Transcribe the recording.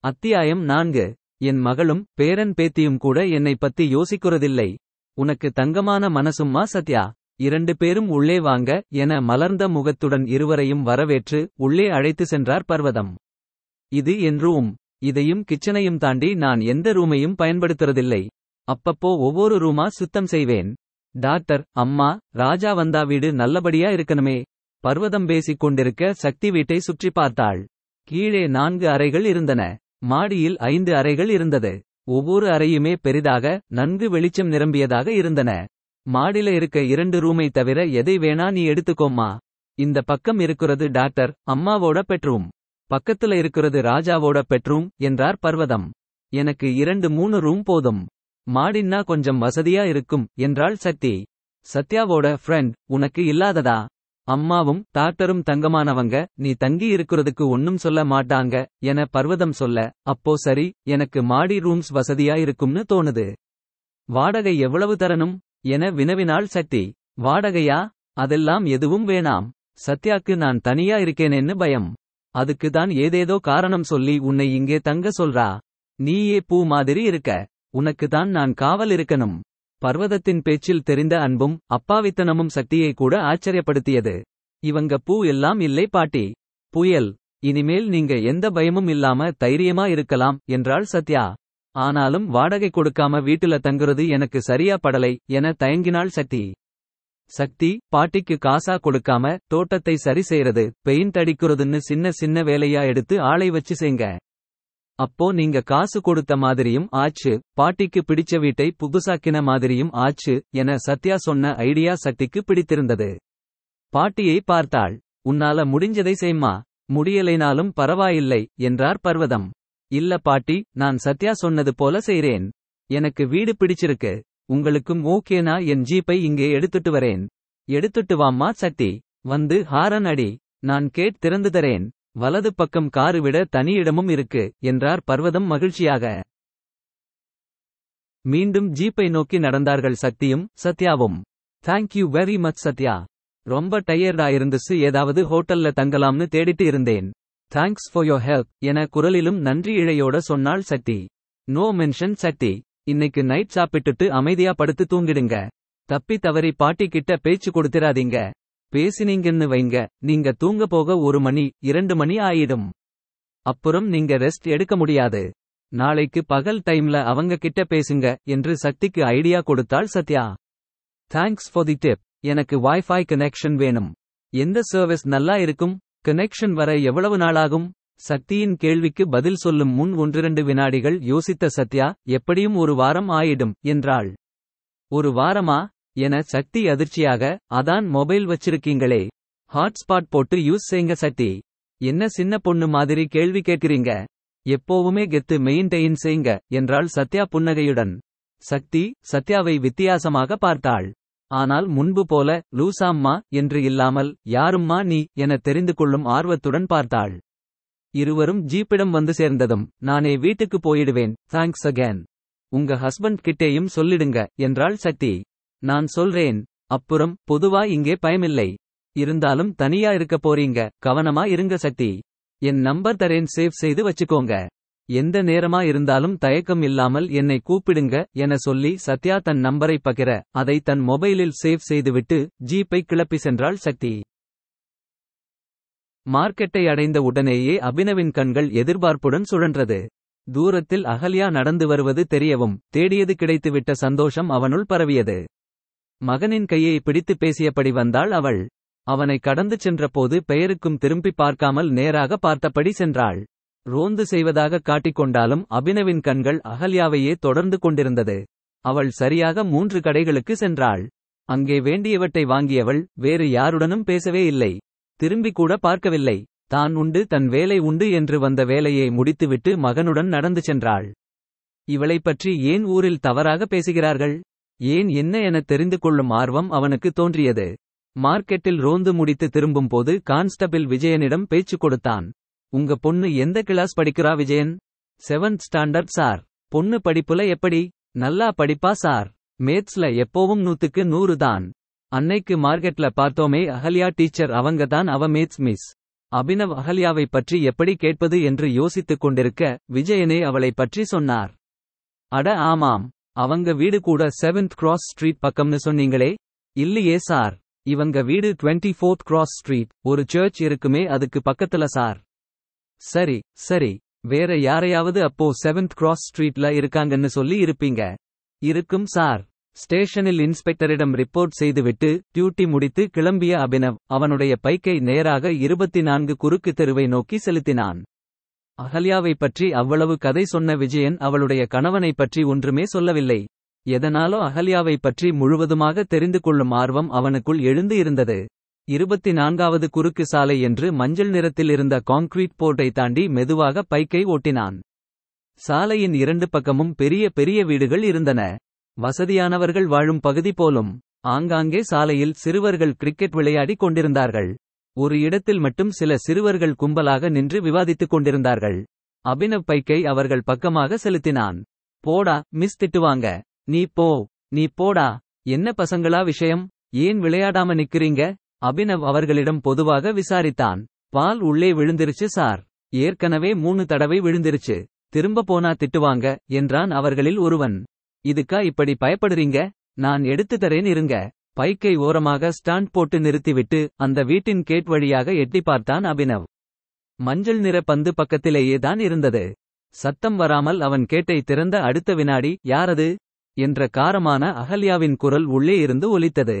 அத்தியாயம் நான்கு. என் மகளும் பேரன் பேத்தியும் கூட என்னை பத்தி யோசிக்கிறதில்லை. உனக்கு தங்கமான மனசும்மா சத்யா? இரண்டு பேரும் உள்ளே வாங்க என மலர்ந்த முகத்துடன் இருவரையும் வரவேற்று உள்ளே அழைத்து சென்றார் பர்வதம். இது என் ரூம் இதையும் கிச்சனையும் தாண்டி நான் எந்த ரூமையும் பயன்படுத்துறதில்லை. அப்பப்போ ஒவ்வொரு ரூமா சுத்தம் செய்வேன். டாக்டர் அம்மா ராஜா வந்தா வீடு நல்லபடியா இருக்கணுமே? பர்வதம் பேசிக் கொண்டிருக்க சக்தி வீட்டை சுற்றி பார்த்தாள். கீழே நான்கு அறைகள் இருந்தன. மாடியில் ஐந்து அறைகள் இருந்தது. ஒவ்வொரு அறையுமே பெரிதாக நன்கு வெளிச்சம் நிரம்பியதாக இருந்தன. மாடில இருக்க இரண்டு ரூமை தவிர எதை வேணா நீ எடுத்துக்கோம்மா. இந்த பக்கம் இருக்கிறது டாக்டர் அம்மாவோட பெட்ரூம். பக்கத்துல இருக்கிறது ராஜாவோட பெட்ரூம் என்றார் பர்வதம். எனக்கு இரண்டு மூணு ரூம் போதும். மாடின்னா கொஞ்சம் வசதியா இருக்கும் என்றாள் சக்தி. சத்யாவோட ஃப்ரெண்ட் உனக்கு இல்லாததா? அம்மாவும் டாக்டரும் தங்கமானவங்க நீ தங்கி இருக்கிறதுக்கு ஒன்னும் சொல்ல மாட்டாங்க என பர்வதம் சொல்ல அப்போ சரி எனக்கு மாடி ரூம்ஸ் வசதியா இருக்கும்னு தோணுது. வாடகை எவ்வளவு தரணும்? என வினவினாள் சக்தி வாடகையா? அதெல்லாம் எதுவும் வேணாம். சத்யாக்கு நான் தனியா இருக்கேனேன்னு பயம். அதுக்கு தான் ஏதேதோ காரணம் சொல்லி உன்னை இங்கே தங்க சொல்றா. நீயே பூ மாதிரி இருக்க. உனக்கு தான் நான் காவல் இருக்கணும். பர்வதத்தின் பேச்சில் தெரிந்த அன்பும் அப்பாவித்தனமும் சக்தியை கூட ஆச்சரியப்படுத்தியது. இவங்க பூ எல்லாம் இல்லை பாட்டி. புயல். இனிமேல் நீங்க எந்த பயமும் இல்லாம தைரியமா இருக்கலாம் என்றாள் சத்யா. ஆனாலும் வாடகை கொடுக்காம வீட்டுல தங்குறது எனக்கு சரியா படலை என தயங்கினாள் சக்தி. சக்தி பாட்டிக்கு காசா கொடுக்காம தோட்டத்தை சரி செய்யறது பெயிண்ட் அடிக்கிறதுன்னு சின்ன சின்ன வேலையா எடுத்து ஆளை வச்சு செய்ங்க. அப்போ நீங்க காசு கொடுத்த மாதிரியும் ஆச்சு பாட்டிக்கு பிடிச்ச வீட்டை புதுசாக்கின மாதிரியும் ஆச்சு என சத்யா சொன்ன ஐடியா சக்திக்கு பிடித்திருந்தது. பாட்டியை பார்த்தாள். உன்னால முடிஞ்சதை செய்மா முடியலைனாலும் பரவாயில்லை என்றார் பர்வதம். இல்ல பாட்டி நான் சத்யா சொன்னது போல செய்றேன். எனக்கு வீடு பிடிச்சிருக்கு. உங்களுக்கும் ஓகேனா என் ஜீப்பை இங்கே எடுத்துட்டு வரேன். எடுத்துட்டு வாம்மா சக்தி வந்து ஹாரன் அடி. நான் கேட் திறந்து தரேன். வலது பக்கம் காரு விட தனி இடமும் இருக்கு என்றார் பர்வதம் மகிழ்ச்சியாக. மீண்டும் ஜீப்பை நோக்கி நடந்தார்கள் சக்தியும் சத்யாவும். Thank you very much Sathya. ரொம்ப டயர்டா இருந்துச்சு ஏதாவது ஹோட்டல்ல தங்கலாம்னு தேடிட்டு இருந்தேன். தேங்க்ஸ் ஃபார் யோர் ஹெல்ப் என குரலிலும் நன்றி இழையோட சொன்னாள் சக்தி. No mention Shakti. இன்னைக்கு நைட் சாப்பிட்டுட்டு அமைதியா படுத்து தூங்கிடுங்க. தப்பி தவறி பாட்டி கிட்ட பேச்சு கொடுத்திராதீங்க. பேசினீங்கன்னு வைங்க நீங்க தூங்க போக ஒரு மணி இரண்டு மணி ஆயிடும். அப்புறம் நீங்க ரெஸ்ட் எடுக்க முடியாது. நாளைக்கு பகல் டைம்ல அவங்க கிட்ட பேசுங்க என்று சக்திக்கு ஐடியா கொடுத்தாள் Sathya. Thanks for the tip எனக்கு வைஃபை கனெக்ஷன் வேணும். எந்த சர்வீஸ் நல்லா இருக்கும்? கனெக்ஷன் வர எவ்வளவு நாளாகும்? சக்தியின் கேள்விக்கு பதில் சொல்லும் முன் ஒன்றிரண்டு வினாடிகள் யோசித்த சத்யா எப்படியும் ஒரு வாரம் ஆயிடும் என்றாள். ஒரு வாரமா? என சக்தி அதிர்ச்சியாக அதான் மொபைல் வச்சிருக்கீங்களே. ஹாட்ஸ்பாட் போட்டு யூஸ் செய்யுங்க சக்தி. என்ன சின்ன பொண்ணு மாதிரி கேள்வி கேட்கிறீங்க. எப்போவுமே கெத்து மெயின்டெயின் செய்யுங்க என்றாள் சத்யா புன்னகையுடன். சக்தி சத்யாவை வித்தியாசமாக பார்த்தாள். ஆனால் முன்பு போல லூசாம்மா என்று இல்லாமல் யாரும்மா நீ? என தெரிந்து கொள்ளும் ஆர்வத்துடன் பார்த்தாள். இருவரும் ஜீப்பிடம் வந்து சேர்ந்ததும் நானே வீட்டுக்கு போயிடுவேன். தேங்க்ஸ் அகேன் உங்க ஹஸ்பண்ட் கிட்டேயும் சொல்லிடுங்க என்றாள் சக்தி. நான் சொல்றேன் அப்புறம் பொதுவா இங்கே பயமில்லை. இருந்தாலும் தனியா இருக்க போறீங்க கவனமா இருங்க சக்தி. என் நம்பர் தரேன் சேவ் செய்து வச்சுக்கோங்க. எந்த நேரமா இருந்தாலும் தயக்கம் இல்லாமல் என்னை கூப்பிடுங்க என சொல்லி சத்யா தன் நம்பரை பகிர அதை தன் மொபைலில் சேவ் செய்துவிட்டு ஜீப்பை கிளப்பி சென்றாள் சக்தி. மார்க்கெட்டை அடைந்த உடனேயே அபினவின் கண்கள் எதிர்பார்ப்புடன் சுழன்றது. தூரத்தில் அகல்யா நடந்து வருவது தெரியவும் தேடியது கிடைத்துவிட்ட சந்தோஷம் அவனுள் பரவியது. மகனின் கையை பிடித்து பேசியபடி வந்தாள் அவள். அவனை கடந்து சென்றபோது பெயருக்கும் திரும்பி பார்க்காமல் நேராக பார்த்தபடி சென்றாள். ரோந்து செய்வதாக காட்டிக்கொண்டாலும் அபினவின் கண்கள் அகல்யாவையே தொடர்ந்து கொண்டிருந்தது. அவள் சரியாக மூன்று கடைகளுக்கு சென்றாள். அங்கே வேண்டியவற்றை வாங்கியவள் வேறு யாருடனும் பேசவே இல்லை. திரும்பி கூட பார்க்கவில்லை. தான் உண்டு தன் வேலை உண்டு என்று வந்த வேலையை முடித்துவிட்டு மகனுடன் நடந்து சென்றாள். இவளைப் பற்றி ஏன் ஊரில் தவறாக பேசுகிறார்கள்? ஏன் என்ன என தெரிந்து கொள்ளும் ஆர்வம் அவனுக்கு தோன்றியது. மார்க்கெட்டில் ரோந்து முடித்து திரும்பும்போது கான்ஸ்டபிள் விஜயனிடம் பேச்சு கொடுத்தான். உங்க பொண்ணு எந்த கிளாஸ் படிக்கிறா விஜயன்? Seventh standard sir. பொண்ணு படிப்புல எப்படி? நல்லா படிப்பா சார். மேத்ஸ்ல எப்போவும் நூத்துக்கு நூறு தான். அன்னைக்கு மார்க்கெட்ல பார்த்தோமே அகல்யா டீச்சர் அவங்க தான் அவ மேத்ஸ் மிஸ். அபினவ் அகல்யாவைப் பற்றி எப்படி கேட்பது என்று யோசித்துக் கொண்டிருக்க விஜயனே அவளைப் பற்றி சொன்னார். அட ஆமாம். அவங்க வீடு கூட செவன்த் கிராஸ் ஸ்ட்ரீட் பக்கம்னு சொன்னீங்களே? இல்லையே சார். இவங்க வீடு டுவெண்ட்டி ஃபோர்த் கிராஸ் ஸ்ட்ரீட் ஒரு சர்ச் இருக்குமே அதுக்கு பக்கத்துல சார். சரி சரி. வேற யாரையாவது அப்போ செவன்த் கிராஸ் ஸ்ட்ரீட்ல இருக்காங்கன்னு சொல்லி இருப்பீங்க. இருக்கும் சார். ஸ்டேஷனில் இன்ஸ்பெக்டரிடம் ரிப்போர்ட் செய்துவிட்டு டியூட்டி முடித்து கிளம்பிய அபினவ் அவனுடைய பைக்கை நேராக இருபத்தி நான்கு குறுக்கு தெருவை நோக்கி செலுத்தினான். அகல்யாவைப் பற்றி அவ்வளவு கதை சொன்ன விஜயன் அவளுடைய கணவனைப் பற்றி ஒன்றுமே சொல்லவில்லை. எதனாலோ அகல்யாவைப் பற்றி முழுவதுமாக தெரிந்து கொள்ளும் ஆர்வம் அவனுக்குள் எழுந்து இருந்தது. இருபத்தி நான்காவது குறுக்கு சாலை என்று மஞ்சள் நிறத்தில் இருந்த கான்கிரீட் போர்ட்டை தாண்டி மெதுவாக பைக்கை ஓட்டினான். சாலையின் இரண்டு பக்கமும் பெரிய பெரிய வீடுகள் இருந்தன. வசதியானவர்கள் வாழும் பகுதி போலும். ஆங்காங்கே சாலையில் சிறுவர்கள் கிரிக்கெட் விளையாடிக் கொண்டிருந்தார்கள். ஒரு இடத்தில் மட்டும் சில சிறுவர்கள் கும்பலாக நின்று விவாதித்துக் கொண்டிருந்தார்கள். அபினவ் பைக்கை அவர்கள் பக்கமாக செலுத்தினான். போடா மிஸ் திட்டுவாங்க. நீ போ நீ போடா. என்ன பசங்களா விஷயம்? ஏன் விளையாடாம நிக்கிறீங்க? அபினவ் அவர்களிடம் பொதுவாக விசாரித்தான். பால் உள்ளே விழுந்திருச்சு சார். ஏற்கனவே மூணு தடவை விழுந்திருச்சு. திரும்ப போனா திட்டுவாங்க என்றான் அவர்களில் ஒருவன். இதுக்கா இப்படி பயப்படுறீங்க? நான் எடுத்து தரேன் இருங்க. பைக்கை ஓரமாக ஸ்டாண்ட் போட்டு நிறுத்திவிட்டு அந்த வீட்டின் கேட் வழியாக எட்டி பார்த்தான் அபினவ். மஞ்சள் நிற பந்து பக்கத்திலேயே தான் இருந்தது. சத்தம் வராமல் அவன் கேட்டை திறந்த அடுத்த வினாடி யாரது? என்ற காரமான அகல்யாவின் குரல் உள்ளே இருந்து ஒலித்தது.